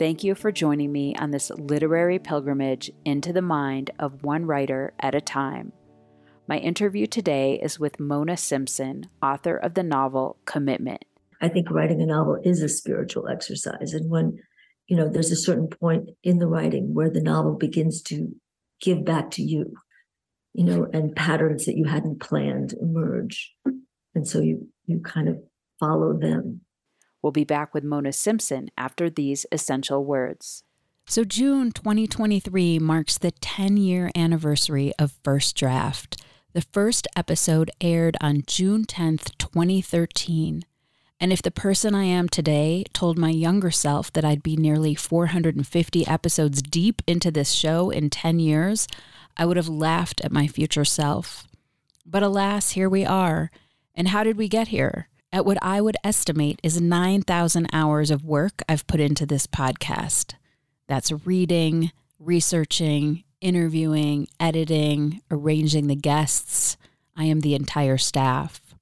Thank you for joining me on this literary pilgrimage into the mind of one writer at a time. My interview today is with Mona Simpson, author of the novel Commitment. I think writing a novel is a spiritual exercise. And when, you know, there's a certain point in the writing where the novel begins to give back to you, you know, and patterns that you hadn't planned emerge. And so you you kind of follow them. We'll be back with Mona Simpson after these essential words. So, June 2023 marks the 10 year anniversary of First Draft. The first episode aired on June 10th, 2013. And if the person I am today told my younger self that I'd be nearly 450 episodes deep into this show in 10 years, I would have laughed at my future self. But alas, here we are. And how did we get here? At what I would estimate is 9,000 hours of work I've put into this podcast. That's reading, researching, interviewing, editing, arranging the guests. I am the entire staff.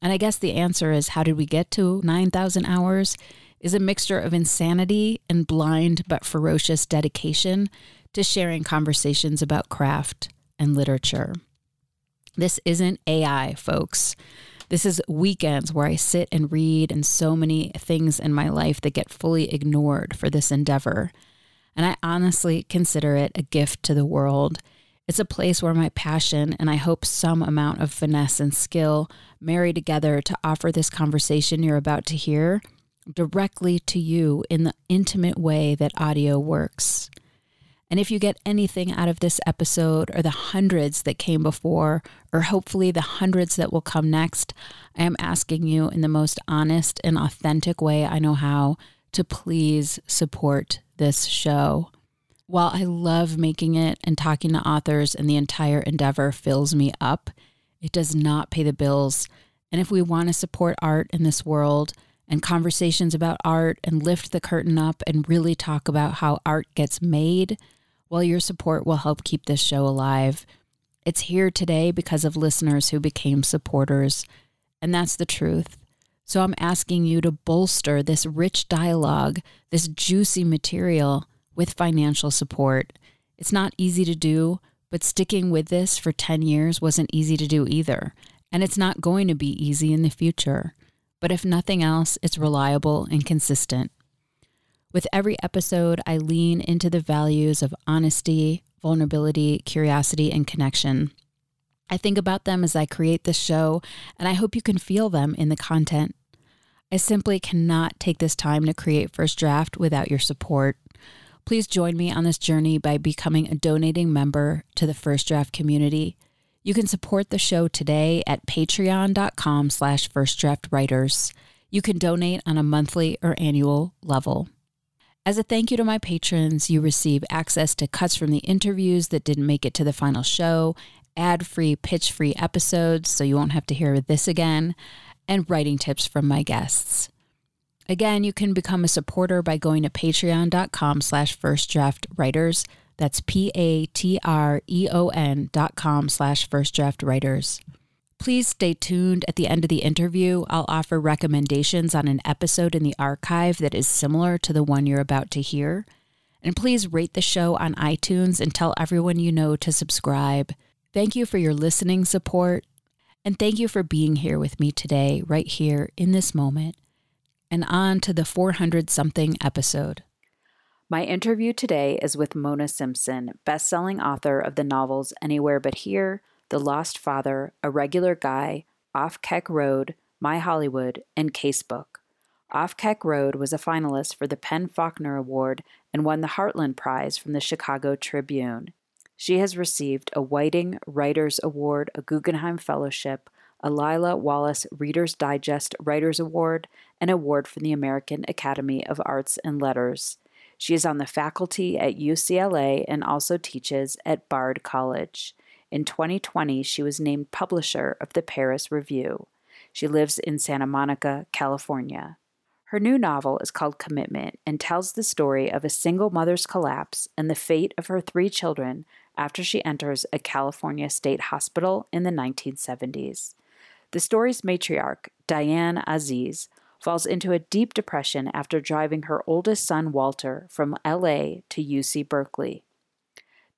And I guess the answer is how did we get to 9,000 hours? Is a mixture of insanity and blind but ferocious dedication to sharing conversations about craft and literature. This isn't AI, folks. This is weekends where I sit and read, and so many things in my life that get fully ignored for this endeavor. And I honestly consider it a gift to the world. It's a place where my passion and I hope some amount of finesse and skill marry together to offer this conversation you're about to hear directly to you in the intimate way that audio works. And if you get anything out of this episode or the hundreds that came before, or hopefully the hundreds that will come next, I am asking you in the most honest and authentic way I know how to please support this show. While I love making it and talking to authors and the entire endeavor fills me up, it does not pay the bills. And if we want to support art in this world, and conversations about art and lift the curtain up and really talk about how art gets made, well, your support will help keep this show alive. It's here today because of listeners who became supporters. And that's the truth. So I'm asking you to bolster this rich dialogue, this juicy material with financial support. It's not easy to do, but sticking with this for 10 years wasn't easy to do either. And it's not going to be easy in the future. But if nothing else, it's reliable and consistent. With every episode, I lean into the values of honesty, vulnerability, curiosity, and connection. I think about them as I create this show, and I hope you can feel them in the content. I simply cannot take this time to create First Draft without your support. Please join me on this journey by becoming a donating member to the First Draft community. You can support the show today at patreon.com slash firstdraftwriters. You can donate on a monthly or annual level. As a thank you to my patrons, you receive access to cuts from the interviews that didn't make it to the final show, ad free, pitch free episodes so you won't have to hear this again, and writing tips from my guests. Again, you can become a supporter by going to patreon.com slash firstdraftwriters. That's P-A-T-R-E-O-N dot com slash firstdraftwriters. Please stay tuned. At the end of the interview, I'll offer recommendations on an episode in the archive that is similar to the one you're about to hear. And please rate the show on iTunes and tell everyone you know to subscribe. Thank you for your listening support. And thank you for being here with me today, right here in this moment. And on to the 400 something episode. My interview today is with Mona Simpson, best-selling author of the novels Anywhere But Here, the Lost Father, A Regular Guy, Off Keck Road, My Hollywood, and Casebook. Off Keck Road was a finalist for the PEN/Faulkner Award and won the Heartland Prize from the Chicago Tribune. She has received a Whiting Writers Award, a Guggenheim Fellowship, a Lila Wallace Reader's Digest Writers Award, and award from the American Academy of Arts and Letters. She is on the faculty at UCLA and also teaches at Bard College. In 2020, she was named publisher of the Paris Review. She lives in Santa Monica, California. Her new novel is called Commitment and tells the story of a single mother's collapse and the fate of her three children after she enters a California state hospital in the 1970s. The story's matriarch, Diane Aziz, falls into a deep depression after driving her oldest son, Walter, from LA to UC Berkeley.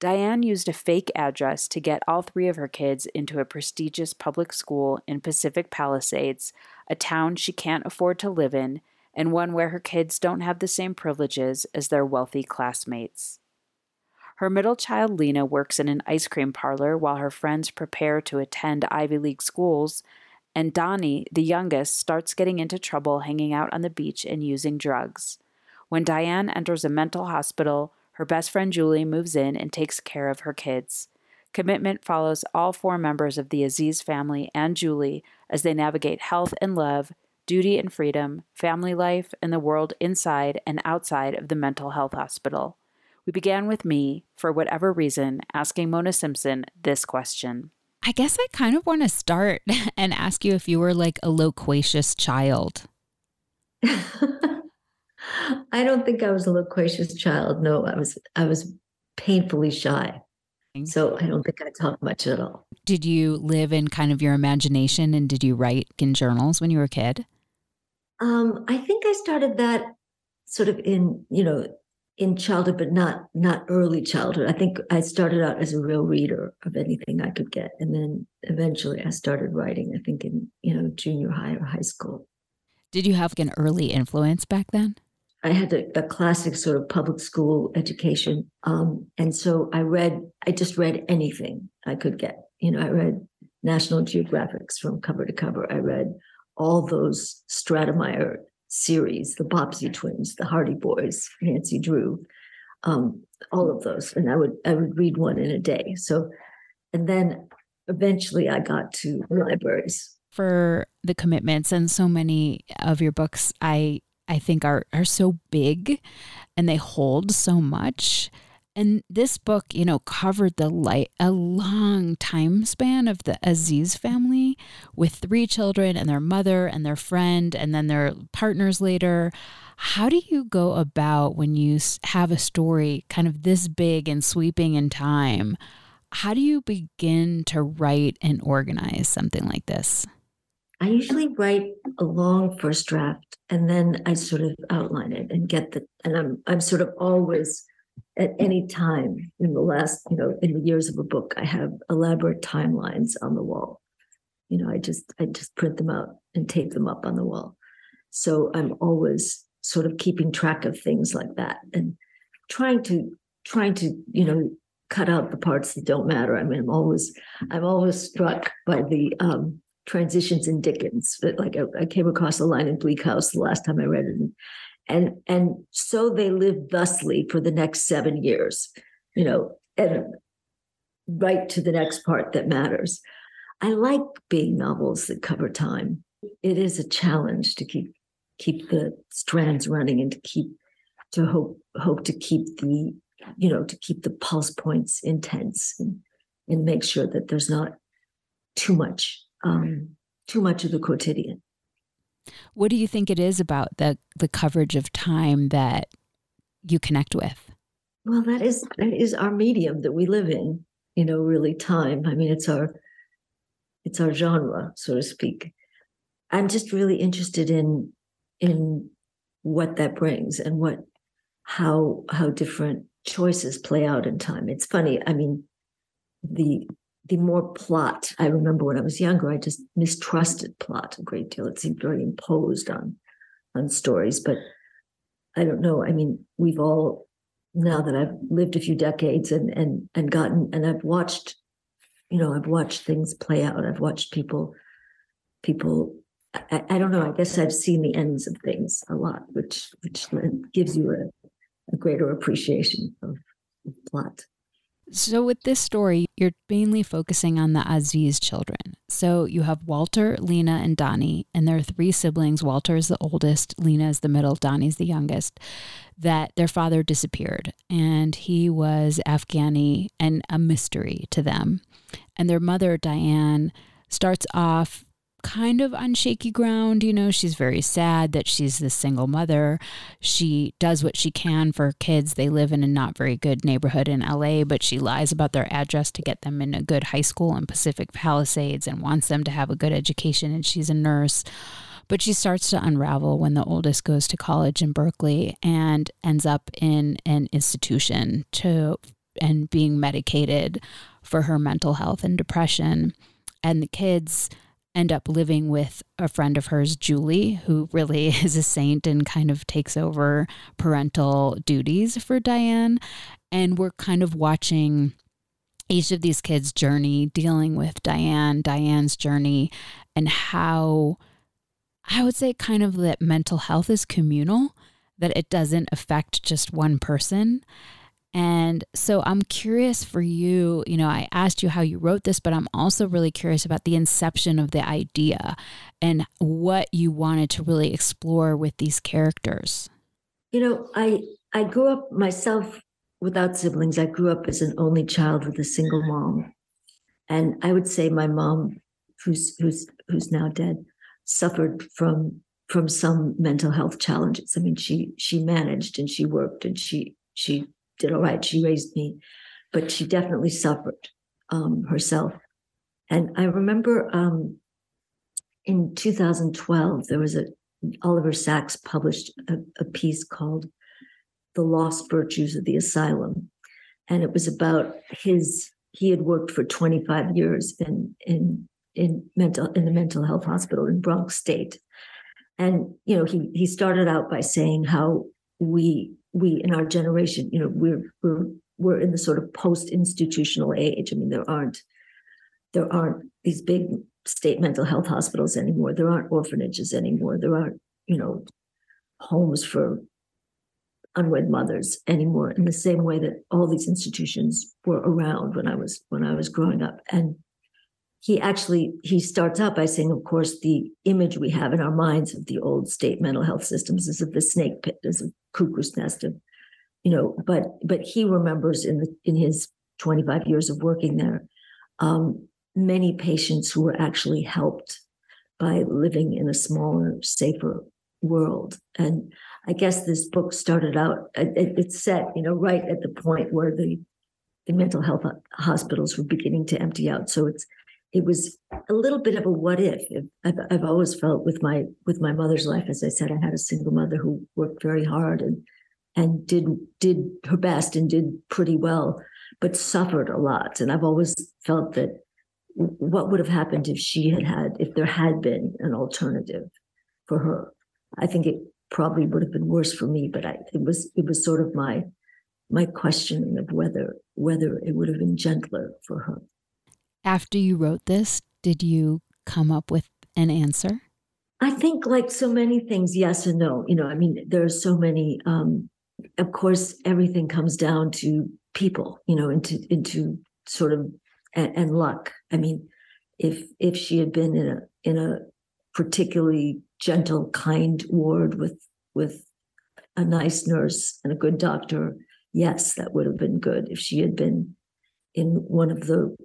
Diane used a fake address to get all three of her kids into a prestigious public school in Pacific Palisades, a town she can't afford to live in, and one where her kids don't have the same privileges as their wealthy classmates. Her middle child, Lena, works in an ice cream parlor while her friends prepare to attend Ivy League schools, and Donnie, the youngest, starts getting into trouble hanging out on the beach and using drugs. When Diane enters a mental hospital, her best friend Julie moves in and takes care of her kids. Commitment follows all four members of the Aziz family and Julie as they navigate health and love, duty and freedom, family life, and the world inside and outside of the mental health hospital. We began with me, for whatever reason, asking Mona Simpson this question. I guess I kind of want to start and ask you if you were like a loquacious child. I don't think I was a loquacious child. No, I was I was painfully shy. So I don't think I talked much at all. Did you live in kind of your imagination and did you write in journals when you were a kid? Um, I think I started that sort of in, you know, in childhood, but not not early childhood. I think I started out as a real reader of anything I could get. And then eventually I started writing, I think in, you know, junior high or high school. Did you have an early influence back then? I had a, a, classic sort of public school education. Um, and so I read, I just read anything I could get. You know, I read National Geographics from cover to cover. I read all those Stratemeyer series, the Bobbsey twins, the Hardy Boys, Nancy Drew, um, all of those. And I would I would read one in a day. So and then eventually I got to libraries. For the commitments and so many of your books I I think are are so big and they hold so much. And this book, you know, covered the light a long time span of the Aziz family with three children and their mother and their friend and then their partners later. How do you go about when you have a story kind of this big and sweeping in time? How do you begin to write and organize something like this? I usually write a long first draft and then I sort of outline it and get the and I'm I'm sort of always at any time in the last, you know, in the years of a book, I have elaborate timelines on the wall. You know, I just I just print them out and tape them up on the wall. So I'm always sort of keeping track of things like that and trying to trying to, you know, cut out the parts that don't matter. I mean, I'm always I'm always struck by the um, transitions in Dickens. But like I, I, came across a line in Bleak House the last time I read it, and and, so they lived thusly for the next seven years, you know, and right to the next part that matters. I like being novels that cover time. It is a challenge to keep keep the strands running and to keep to hope hope to keep the you know to keep the pulse points intense and, and make sure that there's not too much um, too much of the quotidian what do you think it is about the the coverage of time that you connect with well that is that is our medium that we live in you know really time i mean it's our it's our genre so to speak i'm just really interested in in what that brings and what how how different choices play out in time. It's funny. I mean, the the more plot. I remember when I was younger, I just mistrusted plot a great deal. It seemed very imposed on on stories. But I don't know. I mean, we've all now that I've lived a few decades and and and gotten and I've watched, you know, I've watched things play out. I've watched people people I, I, don't know. I guess I've seen the ends of things a lot, which which gives you a a greater appreciation of, of plot. So, with this story, you're mainly focusing on the Aziz children. So, you have Walter, Lena, and Donnie, and there are three siblings. Walter is the oldest, Lena is the middle, Donnie's the youngest. That their father disappeared, and he was Afghani and a mystery to them. And their mother, Diane, starts off kind of on shaky ground. You know, she's very sad that she's the single mother. She does what she can for her kids. They live in a not very good neighborhood in LA, but she lies about their address to get them in a good high school in Pacific Palisades and wants them to have a good education. And she's a nurse. But she starts to unravel when the oldest goes to college in Berkeley and ends up in an institution to and being medicated for her mental health and depression. And the kids end up living with a friend of hers, Julie, who really is a saint and kind of takes over parental duties for Diane. And we're kind of watching each of these kids' journey, dealing with Diane, Diane's journey, and how I would say kind of that mental health is communal, that it doesn't affect just one person. And so I'm curious for you, you know, I asked you how you wrote this, but I'm also really curious about the inception of the idea and what you wanted to really explore with these characters. You know, I I grew up myself without siblings. I grew up as an only child with a single mom. And I would say my mom who's who's who's now dead suffered from from some mental health challenges. I mean, she she managed and she worked and she she did all right. She raised me, but she definitely suffered um, herself. And I remember um, in 2012, there was a Oliver Sacks published a, a piece called "The Lost Virtues of the Asylum," and it was about his. He had worked for 25 years in in in mental in the mental health hospital in Bronx State, and you know he he started out by saying how we we in our generation, you know, we're we're we're in the sort of post-institutional age. I mean, there aren't there aren't these big state mental health hospitals anymore. There aren't orphanages anymore. There aren't, you know, homes for unwed mothers anymore in the same way that all these institutions were around when I was when I was growing up. And he actually he starts out by saying, of course, the image we have in our minds of the old state mental health systems is of the snake pit, as a cuckoo's nest of, you know, but but he remembers in the in his 25 years of working there, um, many patients who were actually helped by living in a smaller, safer world. And I guess this book started out, it, it's set, you know, right at the point where the the mental health hospitals were beginning to empty out. So it's it was a little bit of a what if. I've, I've always felt with my with my mother's life, as I said, I had a single mother who worked very hard and and did did her best and did pretty well, but suffered a lot. And I've always felt that what would have happened if she had had if there had been an alternative for her. I think it probably would have been worse for me, but I, it was it was sort of my my questioning of whether whether it would have been gentler for her. After you wrote this, did you come up with an answer? I think, like so many things, yes and no. You know, I mean, there are so many. Um, of course, everything comes down to people. You know, into into sort of and, and luck. I mean, if if she had been in a in a particularly gentle, kind ward with with a nice nurse and a good doctor, yes, that would have been good. If she had been in one of the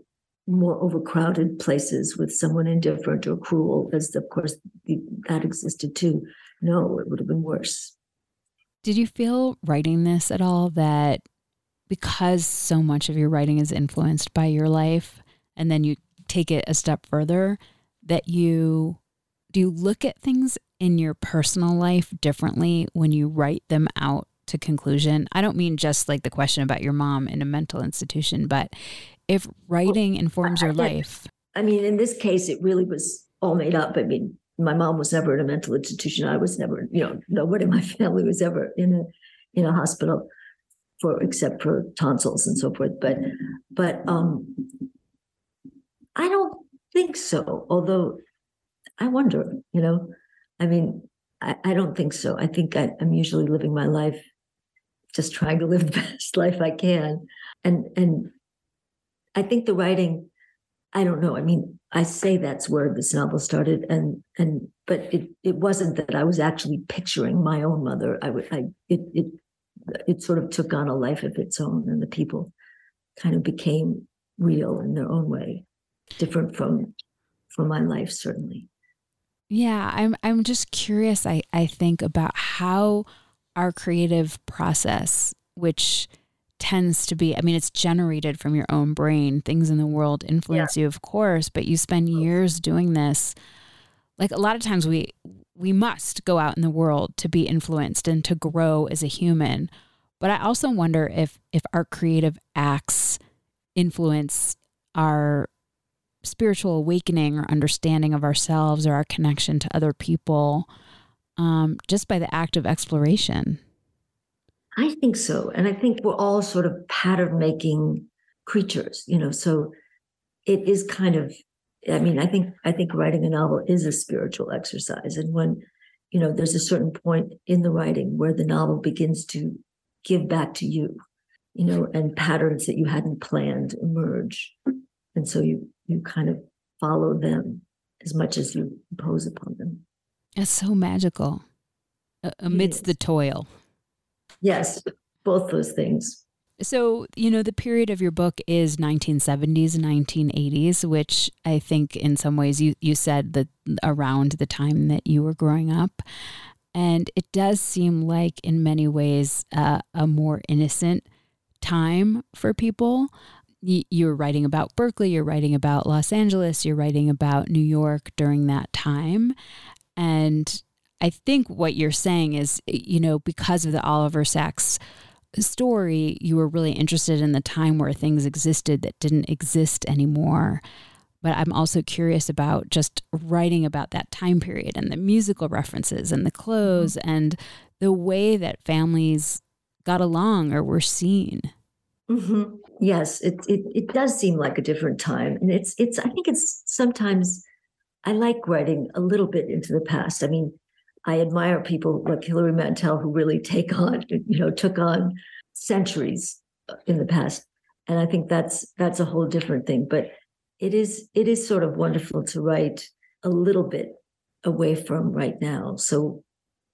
more overcrowded places with someone indifferent or cruel, as of course the, that existed too, no, it would have been worse. Did you feel writing this at all that because so much of your writing is influenced by your life, and then you take it a step further, that you do you look at things in your personal life differently when you write them out to conclusion? I don't mean just like the question about your mom in a mental institution, but if writing well, informs your life. I mean, in this case, it really was all made up. I mean, my mom was never in a mental institution. I was never, you know, nobody in my family was ever in a in a hospital for except for tonsils and so forth. But but um I don't think so. Although I wonder, you know, I mean, I, I don't think so. I think I, I'm usually living my life just trying to live the best life I can. And and I think the writing, I don't know. I mean, I say that's where this novel started, and and but it it wasn't that I was actually picturing my own mother. I would I it it it sort of took on a life of its own, and the people kind of became real in their own way, different from from my life certainly. Yeah, I'm I'm just curious I I think about how our creative process which tends to be i mean it's generated from your own brain. Things in the world influence yeah. you of course but you spend years doing this. Like a lot of times we we must go out in the world to be influenced and to grow as a human. But i also wonder if if our creative acts influence our spiritual awakening or understanding of ourselves or our connection to other people um, just by the act of exploration I think so. And I think we're all sort of pattern making creatures, you know, so it is kind of I mean, I think I think writing a novel is a spiritual exercise. And when, you know, there's a certain point in the writing where the novel begins to give back to you, you know, and patterns that you hadn't planned emerge. And so you you kind of follow them as much as you impose upon them. It's so magical amidst the toil. Yes, both those things. So, you know, the period of your book is 1970s, 1980s, which I think in some ways you, you said that around the time that you were growing up. And it does seem like, in many ways, uh, a more innocent time for people. You're writing about Berkeley, you're writing about Los Angeles, you're writing about New York during that time. And I think what you're saying is, you know, because of the Oliver Sacks story, you were really interested in the time where things existed that didn't exist anymore. But I'm also curious about just writing about that time period and the musical references and the clothes mm-hmm. and the way that families got along or were seen. Mm-hmm. Yes, it, it it does seem like a different time, and it's it's. I think it's sometimes I like writing a little bit into the past. I mean, I admire people like Hilary Mantel who really take on, you know, took on centuries in the past. And I think that's that's a whole different thing. But it is it is sort of wonderful to write a little bit away from right now. So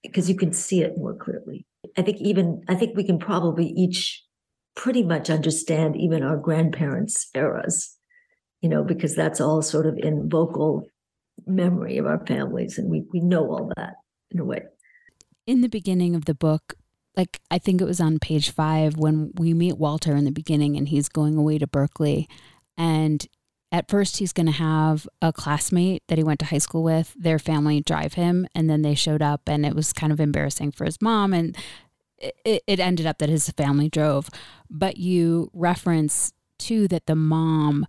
because you can see it more clearly. I think even I think we can probably each pretty much understand even our grandparents' eras, you know, because that's all sort of in vocal memory of our families and we we know all that in a way. In the beginning of the book, like I think it was on page five when we meet Walter in the beginning and he's going away to Berkeley. And at first, he's going to have a classmate that he went to high school with, their family drive him. And then they showed up and it was kind of embarrassing for his mom. And it, it ended up that his family drove. But you reference too that the mom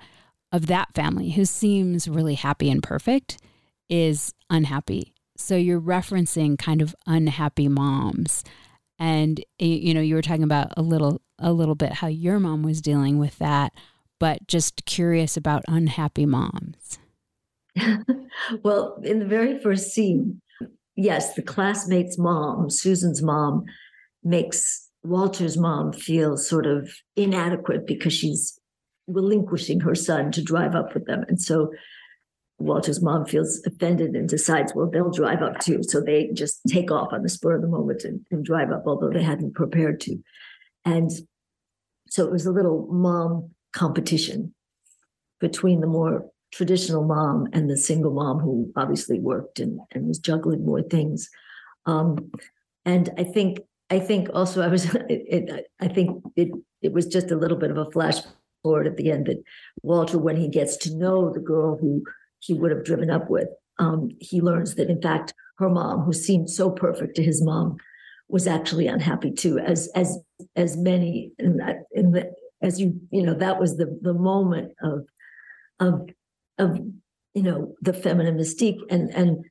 of that family, who seems really happy and perfect, is unhappy. So you're referencing kind of unhappy moms. And you know you were talking about a little a little bit how your mom was dealing with that but just curious about unhappy moms. Well in the very first scene yes the classmate's mom susan's mom makes walter's mom feel sort of inadequate because she's relinquishing her son to drive up with them. And so Walter's mom feels offended and decides, well, they'll drive up too. So they just take off on the spur of the moment and, and drive up, although they hadn't prepared to. And so it was a little mom competition between the more traditional mom and the single mom who obviously worked and, and was juggling more things. Um, and I think I think also I was it, it, I think it it was just a little bit of a flash forward at the end that Walter, when he gets to know the girl who he would have driven up with. Um, he learns that, in fact, her mom, who seemed so perfect to his mom, was actually unhappy too, as as as many that in the as you you know that was the the moment of of of you know the feminine mystique and and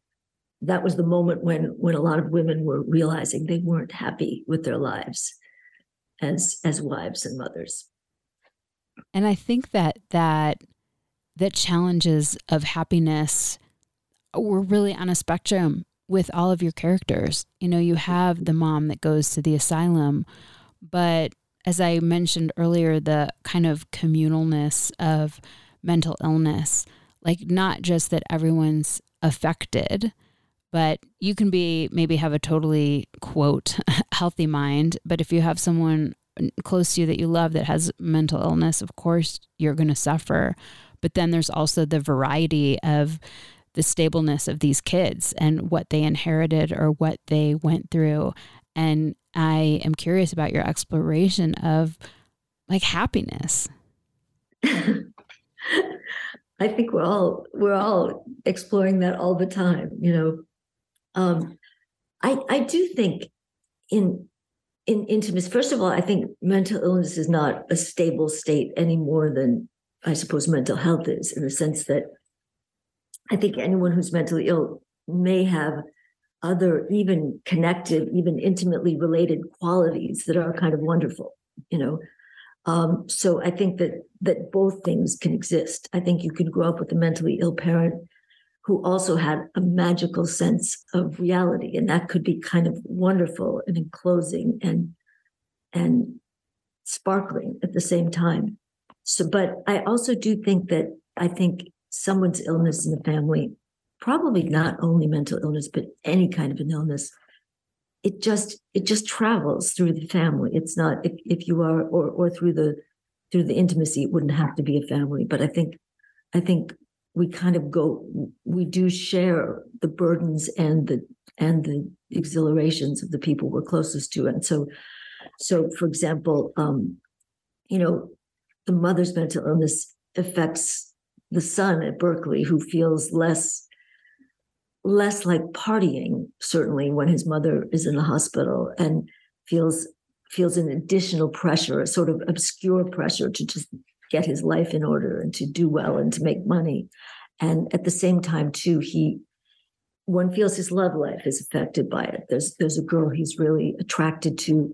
that was the moment when when a lot of women were realizing they weren't happy with their lives as as wives and mothers and i think that that that challenges of happiness were really on a spectrum with all of your characters. You know, you have the mom that goes to the asylum, but as I mentioned earlier, the kind of communalness of mental illness, like not just that everyone's affected, but you can be maybe have a totally quote healthy mind, but if you have someone close to you that you love that has mental illness, of course you're going to suffer. But then there's also the variety of the stableness of these kids and what they inherited or what they went through. And I am curious about your exploration of like happiness. I think we're all we're all exploring that all the time, you know. Um, I I do think in in intimacy. First of all, I think mental illness is not a stable state any more than I suppose mental health is, in the sense that I think anyone who's mentally ill may have other, even connected, even intimately related qualities that are kind of wonderful, you know. Um, so I think that that both things can exist. I think you can grow up with a mentally ill parent who also had a magical sense of reality, and that could be kind of wonderful and enclosing and and sparkling at the same time. So, but I also do think that I think someone's illness in the family, probably not only mental illness, but any kind of an illness, it just it just travels through the family. It's not if, if you are or or through the through the intimacy, it wouldn't have to be a family. But I think I think we kind of go we do share the burdens and the and the exhilarations of the people we're closest to. And so so for example, um, you know, the mother's mental illness affects the son at Berkeley, who feels less less like partying certainly when his mother is in the hospital and feels feels an additional pressure a sort of obscure pressure to just get his life in order and to do well and to make money. And at the same time too he one feels his love life is affected by it. There's there's a girl he's really attracted to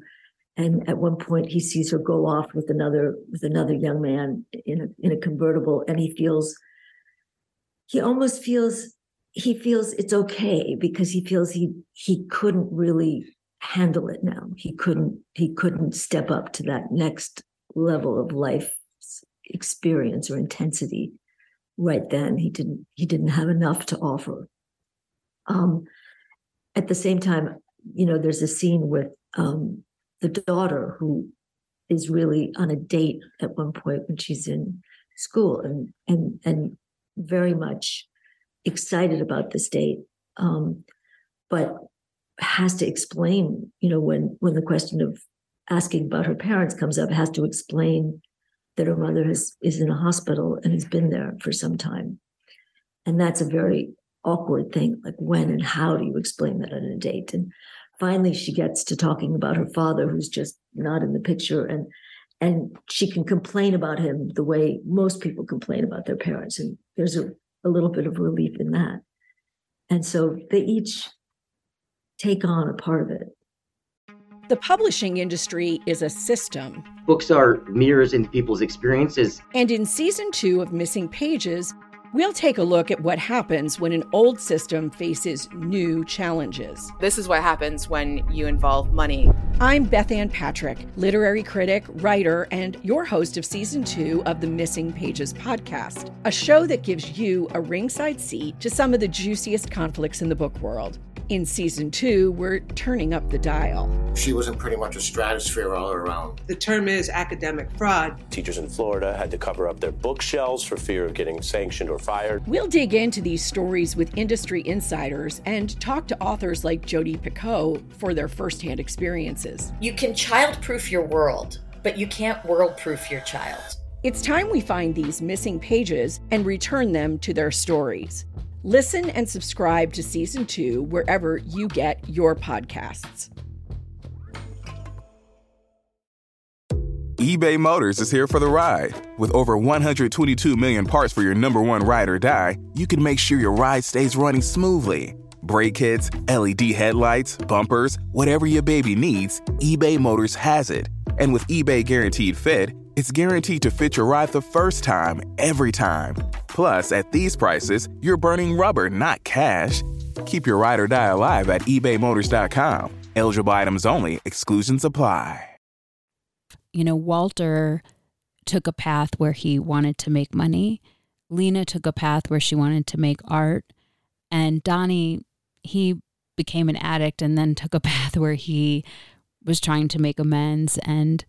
and at one point he sees her go off with another with another young man in a in a convertible and he feels he almost feels he feels it's okay because he feels he he couldn't really handle it now. He couldn't he couldn't step up to that next level of life experience or intensity. Right then he didn't he didn't have enough to offer. Um at the same time you know there's a scene with um the daughter who is really on a date at one point when she's in school and and and very much excited about this date um, but has to explain, you know, when when the question of asking about her parents comes up, has to explain that her mother has, is in a hospital and has been there for some time. And that's a very awkward thing. Like, when and how do you explain that on a date? And finally, she gets to talking about her father, who's just not in the picture. And and she can complain about him the way most people complain about their parents. And there's a, a little bit of relief in that. And so they each take on a part of it. The publishing industry is a system. Books are mirrors into people's experiences. And in season two of Missing Pages, we'll take a look at what happens when an old system faces new challenges. This is what happens when you involve money. I'm Bethanne Patrick, literary critic, writer, and your host of season two of the Missing Pages podcast, a show that gives you a ringside seat to some of the juiciest conflicts in the book world. In season two, we're turning up the dial. She was in pretty much a stratosphere all around. The term is academic fraud. Teachers in Florida had to cover up their bookshelves for fear of getting sanctioned or fired. We'll dig into these stories with industry insiders and talk to authors like Jodi Picoult for their firsthand experiences. You can child-proof your world, but you can't world-proof your child. It's time we find these missing pages and return them to their stories. Listen and subscribe to season two wherever you get your podcasts. eBay Motors is here for the ride. With over 122 million parts for your number one ride or die, you can make sure your ride stays running smoothly. Brake kits, LED headlights, bumpers, whatever your baby needs, eBay Motors has it. And with eBay Guaranteed Fit, it's guaranteed to fit your ride the first time, every time. Plus, at these prices, you're burning rubber, not cash. Keep your ride or die alive at ebaymotors.com. Eligible items only, exclusions apply. You know, Walter took a path where he wanted to make money. Lena took a path where she wanted to make art. And Donnie, he became an addict and then took a path where he was trying to make amends and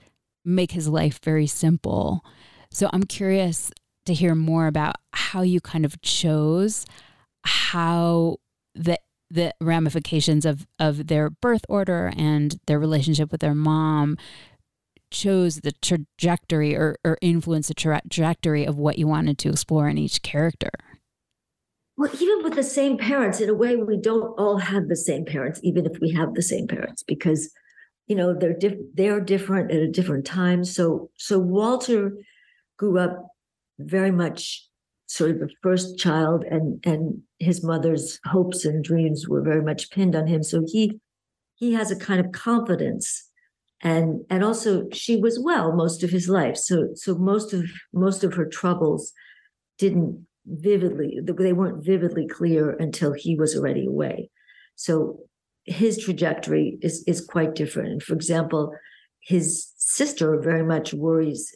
make his life very simple. So I'm curious to hear more about how you kind of chose how the the ramifications of of their birth order and their relationship with their mom chose the trajectory or, or influence the trajectory of what you wanted to explore in each character well even with the same parents in a way we don't all have the same parents even if we have the same parents because you know they're diff- they're different at a different time. So so walter grew up very much sort of the first child and and his mother's hopes and dreams were very much pinned on him. So he he has a kind of confidence and and also she was well most of his life. So so most of most of her troubles didn't vividly they weren't vividly clear until he was already away. So his trajectory is is quite different for example his sister very much worries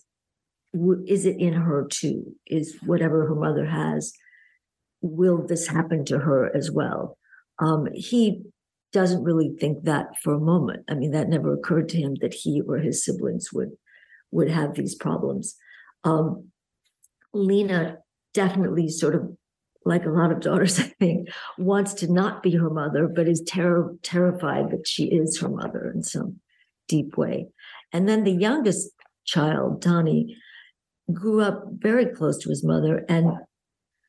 is it in her too? Is whatever her mother has, will this happen to her as well? Um, he doesn't really think that for a moment. I mean, that never occurred to him that he or his siblings would would have these problems. Um, Lena definitely sort of like a lot of daughters, I think, wants to not be her mother, but is ter- terrified that she is her mother in some deep way. And then the youngest child, Donnie, grew up very close to his mother and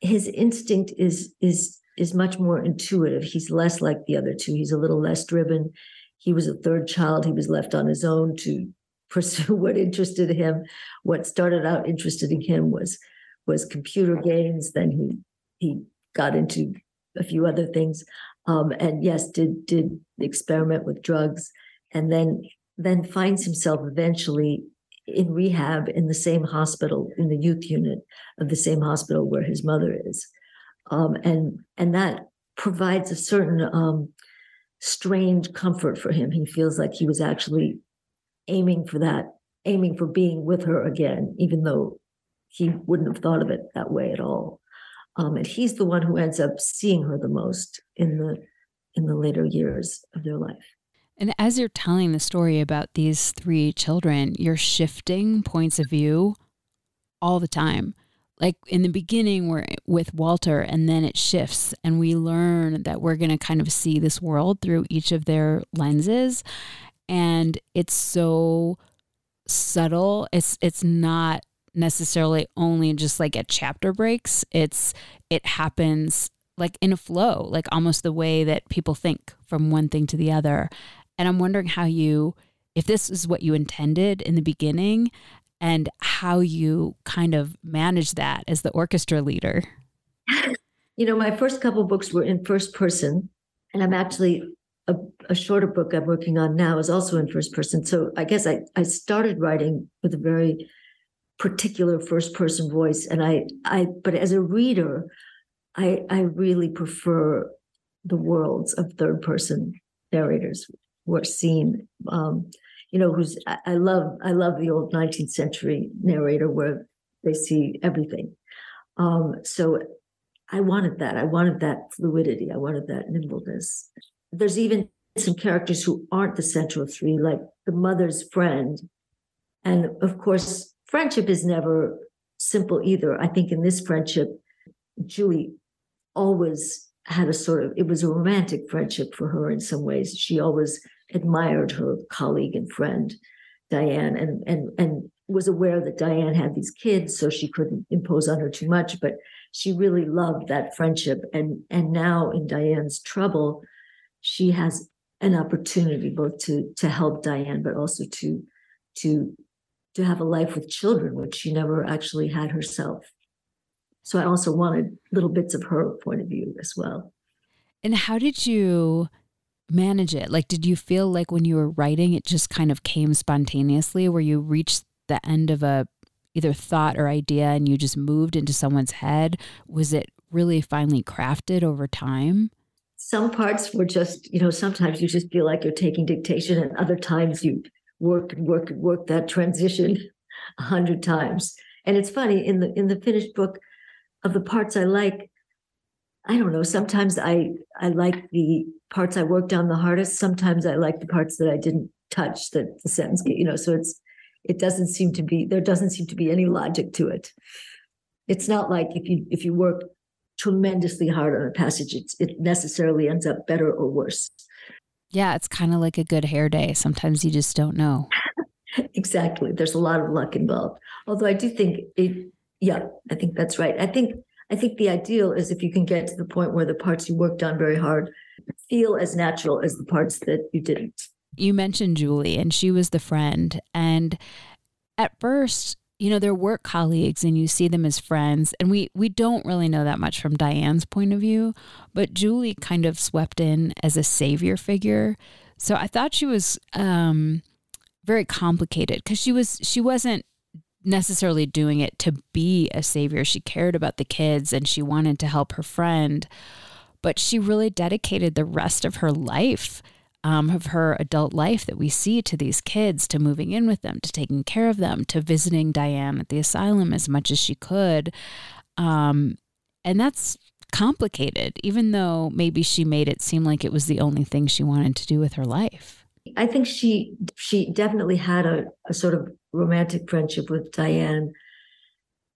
his instinct is is is much more intuitive. He's less like the other two. He's a little less driven. He was a third child. He was left on his own to pursue what interested him. What started out interested in him was was computer games. Then he he got into a few other things. Um, and yes did did experiment with drugs and then then finds himself eventually in rehab in the same hospital in the youth unit of the same hospital where his mother is. Um, and and that provides a certain um, strange comfort for him. He feels like he was actually aiming for that aiming for being with her again even though he wouldn't have thought of it that way at all um, and he's the one who ends up seeing her the most in the in the later years of their life. And as you're telling the story about these three children, you're shifting points of view all the time. like in the beginning we're with Walter and then it shifts and we learn that we're going to kind of see this world through each of their lenses. And it's so subtle. It's it's not necessarily only just like at chapter breaks it's it happens like in a flow like almost the way that people think from one thing to the other and i'm wondering how you if this is what you intended in the beginning and how you kind of manage that as the orchestra leader. You know, my first couple books were in first person, and I'm actually a, a, shorter book I'm working on now is also in first person. So I guess I, I started writing with a very particular first person voice. And I I but as a reader, I I really prefer the worlds of third person narrators who are seen. Um, you know, who's I love I love the old 19th century narrator where they see everything. Um, so I wanted that. I wanted that fluidity. I wanted that nimbleness. There's even some characters who aren't the central three, like the mother's friend. And of course, friendship is never simple either. I think in this friendship, Julie always had a sort of, it was a romantic friendship for her in some ways. She always admired her colleague and friend Diane and and and was aware that Diane had these kids, so she couldn't impose on her too much. But she really loved that friendship, and and now in Diane's trouble, she has an opportunity both to to help Diane, but also to to to have a life with children, which she never actually had herself. So I also wanted little bits of her point of view as well. And how did you manage it? Like, did you feel like when you were writing, it just kind of came spontaneously, where you reached the end of a either thought or idea and you just moved into someone's head? Was it really finely crafted over time? Some parts were just, you know, sometimes you just feel like you're taking dictation, and other times you work and work and work that transition a hundred times. And it's funny in the in the finished book of the parts I like, I don't know. Sometimes I I like the parts I worked on the hardest. Sometimes I like the parts that I didn't touch that the sentence, you know. So it's it doesn't seem to be there doesn't seem to be any logic to it. It's not like if you if you work tremendously hard on a passage, it's, it necessarily ends up better or worse. Yeah, it's kind of like a good hair day. Sometimes you just don't know. exactly. There's a lot of luck involved. Although I do think it. Yeah, I think that's right. I think I think the ideal is if you can get to the point where the parts you worked on very hard feel as natural as the parts that you didn't. You mentioned Julie, and she was the friend. And at first, you know, they're work colleagues and you see them as friends. And we we don't really know that much from Diane's point of view, but Julie kind of swept in as a savior figure. So I thought she was um very complicated because she was she wasn't necessarily doing it to be a savior. She cared about the kids and she wanted to help her friend, but she really dedicated the rest of her life, um, of her adult life that we see to these kids, to moving in with them, to taking care of them, to visiting Diane at the asylum as much as she could. Um, and that's complicated, even though maybe she made it seem like it was the only thing she wanted to do with her life. I think she she definitely had a, a sort of romantic friendship with Diane.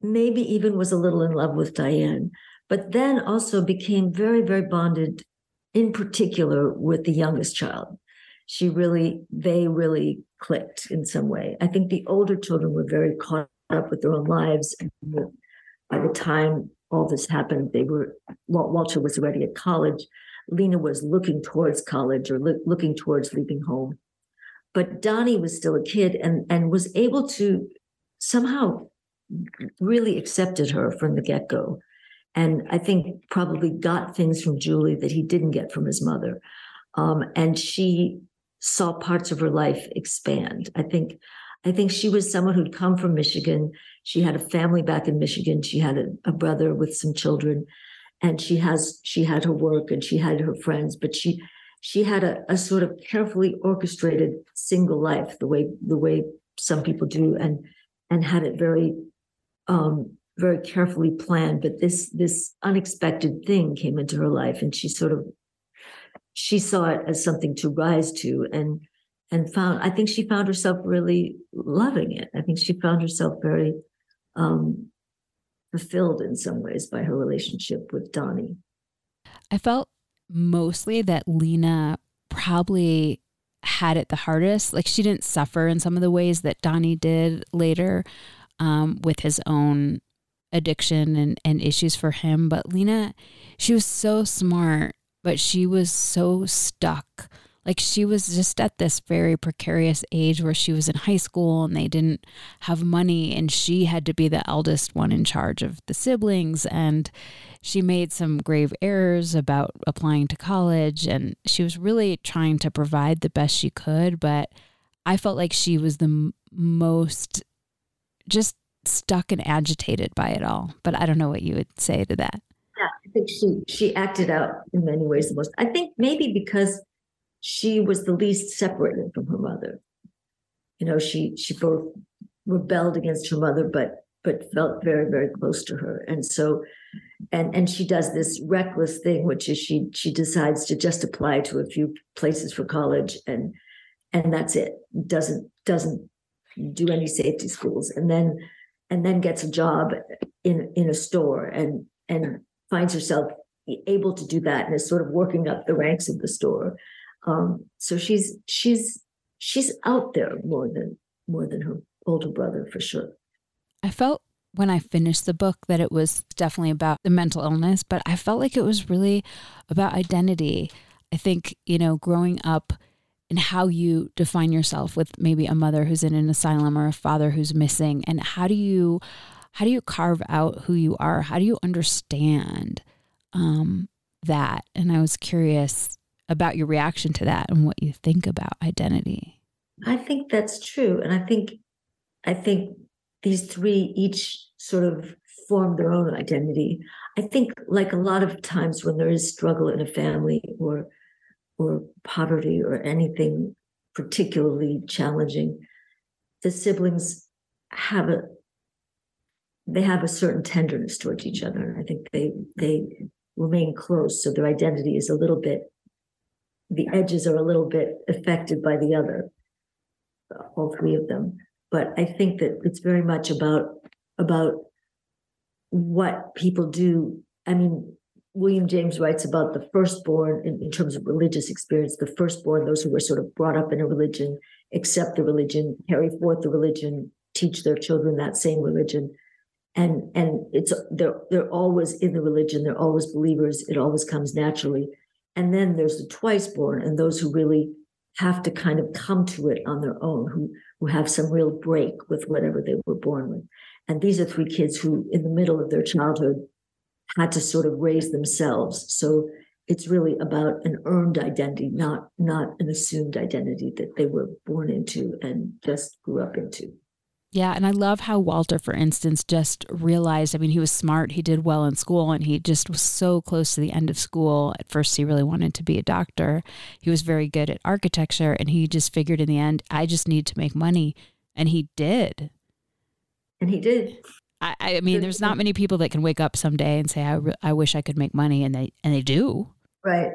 Maybe even was a little in love with Diane, but then also became very very bonded, in particular with the youngest child. She really they really clicked in some way. I think the older children were very caught up with their own lives. And by the time all this happened, they were Walter was already at college Lena was looking towards college or lo- looking towards leaving home. But Donnie was still a kid and, and was able to somehow really accepted her from the get go. And I think probably got things from Julie that he didn't get from his mother. Um, and she saw parts of her life expand. I think I think she was someone who'd come from Michigan. She had a family back in Michigan. She had a, a brother with some children and she has she had her work and she had her friends but she she had a, a sort of carefully orchestrated single life the way the way some people do and and had it very um very carefully planned but this this unexpected thing came into her life and she sort of she saw it as something to rise to and and found i think she found herself really loving it i think she found herself very um fulfilled in some ways by her relationship with Donnie. I felt mostly that Lena probably had it the hardest. Like she didn't suffer in some of the ways that Donnie did later um, with his own addiction and, and issues for him. But Lena, she was so smart, but she was so stuck. Like she was just at this very precarious age where she was in high school and they didn't have money and she had to be the eldest one in charge of the siblings and she made some grave errors about applying to college and she was really trying to provide the best she could but I felt like she was the m- most just stuck and agitated by it all. But I don't know what you would say to that. Yeah, I think she she acted out in many ways the most. I think maybe because she was the least separated from her mother. You know, she she both rebelled against her mother, but but felt very very close to her, and so and and she does this reckless thing, which is she she decides to just apply to a few places for college, and and that's it. Doesn't doesn't do any safety schools, and then and then gets a job in in a store and and finds herself able to do that and is sort of working up the ranks of the store um, so she's she's she's out there more than more than her older brother for sure. I felt when I finished the book that it was definitely about the mental illness, but I felt like it was really about identity. I think, you know, growing up and how you define yourself with maybe a mother who's in an asylum or a father who's missing and how do you how do you carve out who you are? How do you understand um, that? And I was curious about your reaction to that and what you think about identity. I think that's true. And I think I think these three each sort of form their own identity. I think like a lot of times when there is struggle in a family or or poverty or anything particularly challenging, the siblings have a they have a certain tenderness towards each other. I think they they remain close, so their identity is a little bit the edges are a little bit affected by the other, all three of them. But I think that it's very much about about what people do. I mean, William James writes about the firstborn in, in terms of religious experience, the firstborn, those who were sort of brought up in a religion, accept the religion, carry forth the religion, teach their children that same religion. And and it's they're they're always in the religion, they're always believers, it always comes naturally. And then there's the twice born and those who really have to kind of come to it on their own, who who have some real break with whatever they were born with. And these are three kids who, in the middle of their childhood, had to sort of raise themselves. So it's really about an earned identity, not not an assumed identity that they were born into and just grew up into. Yeah, and I love how Walter, for instance, just realized. I mean, he was smart, he did well in school, and he just was so close to the end of school. At first, he really wanted to be a doctor. He was very good at architecture, and he just figured in the end, I just need to make money. And he did. And he did. I, I mean, there's not many people that can wake up someday and say, I, re- I wish I could make money, and they and they do. Right.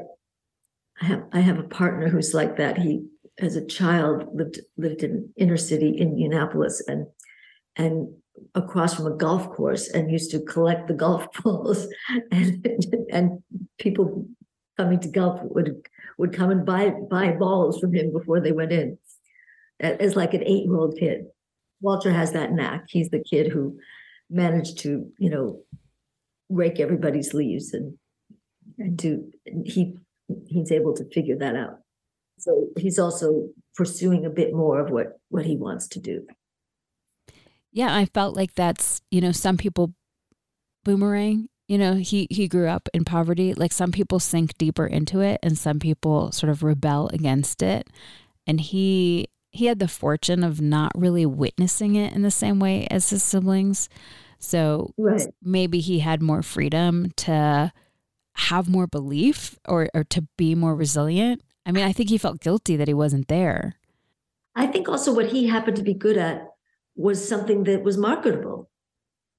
I have I have a partner who's like that. He as a child lived lived in inner city Indianapolis and and across from a golf course and used to collect the golf balls and and people coming to golf would would come and buy buy balls from him before they went in as like an eight year old kid walter has that knack he's the kid who managed to you know rake everybody's leaves and and to he he's able to figure that out so he's also pursuing a bit more of what what he wants to do. Yeah, I felt like that's, you know, some people boomerang, you know, he he grew up in poverty. Like some people sink deeper into it and some people sort of rebel against it. And he he had the fortune of not really witnessing it in the same way as his siblings. So right. maybe he had more freedom to have more belief or, or to be more resilient. I mean, I think he felt guilty that he wasn't there. I think also what he happened to be good at was something that was marketable,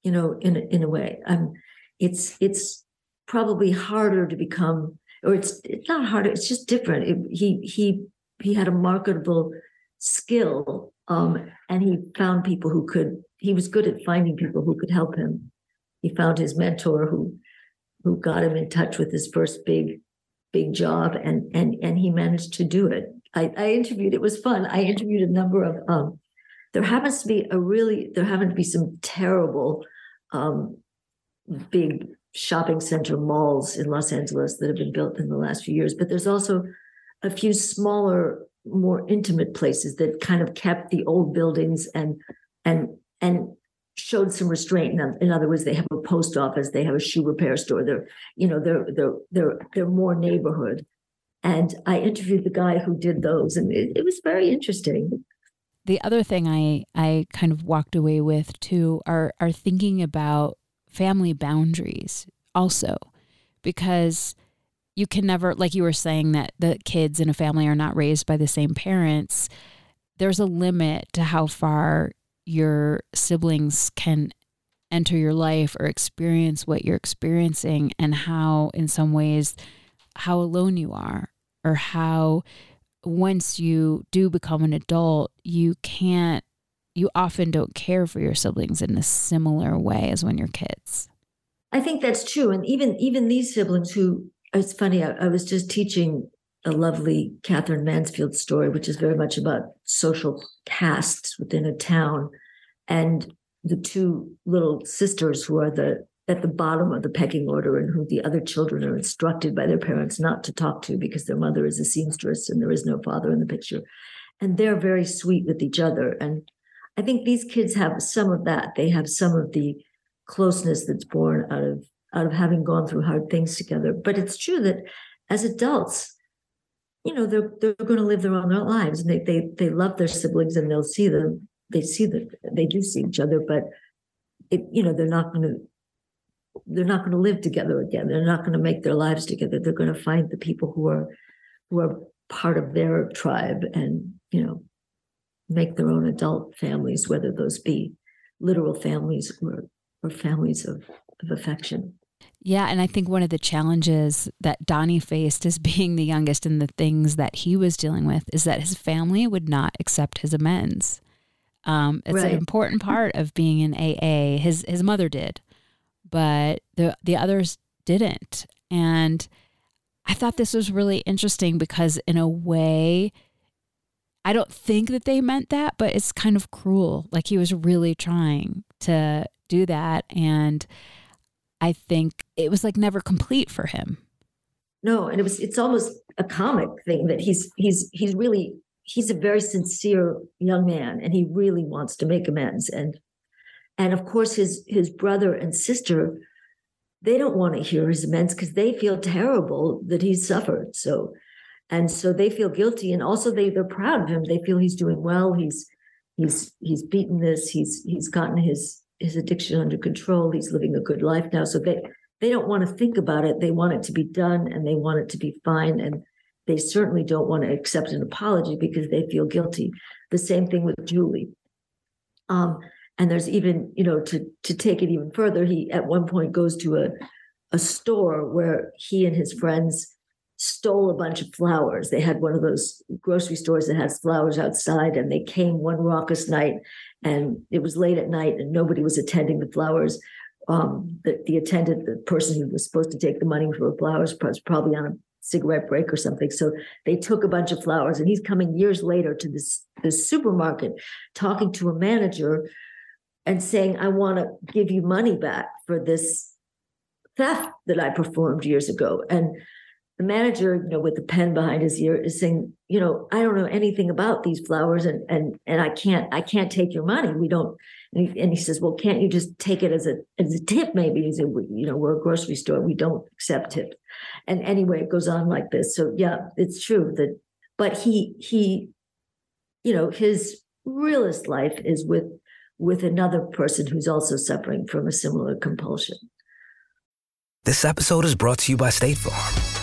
you know, in a, in a way. Um, it's it's probably harder to become, or it's it's not harder. It's just different. It, he he he had a marketable skill, um, and he found people who could. He was good at finding people who could help him he found his mentor who who got him in touch with his first big big job and and and he managed to do it i, I interviewed it was fun i interviewed a number of um there happens to be a really there happen to be some terrible um big shopping center malls in los angeles that have been built in the last few years but there's also a few smaller more intimate places that kind of kept the old buildings and and and showed some restraint. In other words, they have a post office, they have a shoe repair store. They're, you know, they're they're they're they're more neighborhood. And I interviewed the guy who did those, and it, it was very interesting. The other thing I I kind of walked away with too are are thinking about family boundaries also, because you can never like you were saying that the kids in a family are not raised by the same parents. There's a limit to how far your siblings can enter your life or experience what you're experiencing and how in some ways how alone you are or how once you do become an adult you can't you often don't care for your siblings in a similar way as when you're kids i think that's true and even even these siblings who it's funny i, I was just teaching a lovely Katherine Mansfield story, which is very much about social castes within a town. And the two little sisters who are the at the bottom of the pecking order and who the other children are instructed by their parents not to talk to because their mother is a seamstress and there is no father in the picture. And they're very sweet with each other. And I think these kids have some of that. They have some of the closeness that's born out of out of having gone through hard things together. But it's true that as adults, you know they're they're going to live their own lives and they they they love their siblings and they'll see them they see that they do see each other but it you know they're not going to they're not going to live together again. They're not going to make their lives together. They're going to find the people who are who are part of their tribe and you know make their own adult families whether those be literal families or or families of of affection yeah, and I think one of the challenges that Donnie faced as being the youngest and the things that he was dealing with is that his family would not accept his amends. Um, it's right. an important part of being in AA. His his mother did, but the the others didn't. And I thought this was really interesting because in a way, I don't think that they meant that, but it's kind of cruel. Like he was really trying to do that and I think it was like never complete for him. No, and it was it's almost a comic thing that he's he's he's really he's a very sincere young man and he really wants to make amends. And and of course his his brother and sister they don't want to hear his amends because they feel terrible that he's suffered so and so they feel guilty and also they they're proud of him. They feel he's doing well. He's he's he's beaten this. He's he's gotten his his addiction under control. He's living a good life now. So they they don't want to think about it. They want it to be done and they want it to be fine. And they certainly don't want to accept an apology because they feel guilty. The same thing with Julie. Um, and there's even, you know, to to take it even further, he at one point goes to a a store where he and his friends stole a bunch of flowers. They had one of those grocery stores that has flowers outside, and they came one raucous night, and it was late at night, and nobody was attending the flowers. Um, the, the attendant, the person who was supposed to take the money for the flowers, was probably on a cigarette break or something. So they took a bunch of flowers, and he's coming years later to this this supermarket, talking to a manager, and saying, "I want to give you money back for this." theft that I performed years ago. And the manager, you know, with the pen behind his ear, is saying, you know, I don't know anything about these flowers, and and and I can't, I can't take your money. We don't. And he, and he says, well, can't you just take it as a as a tip? Maybe he said, we, you know, we're a grocery store, we don't accept tips. And anyway, it goes on like this. So yeah, it's true that, but he he, you know, his realist life is with with another person who's also suffering from a similar compulsion. This episode is brought to you by State Farm.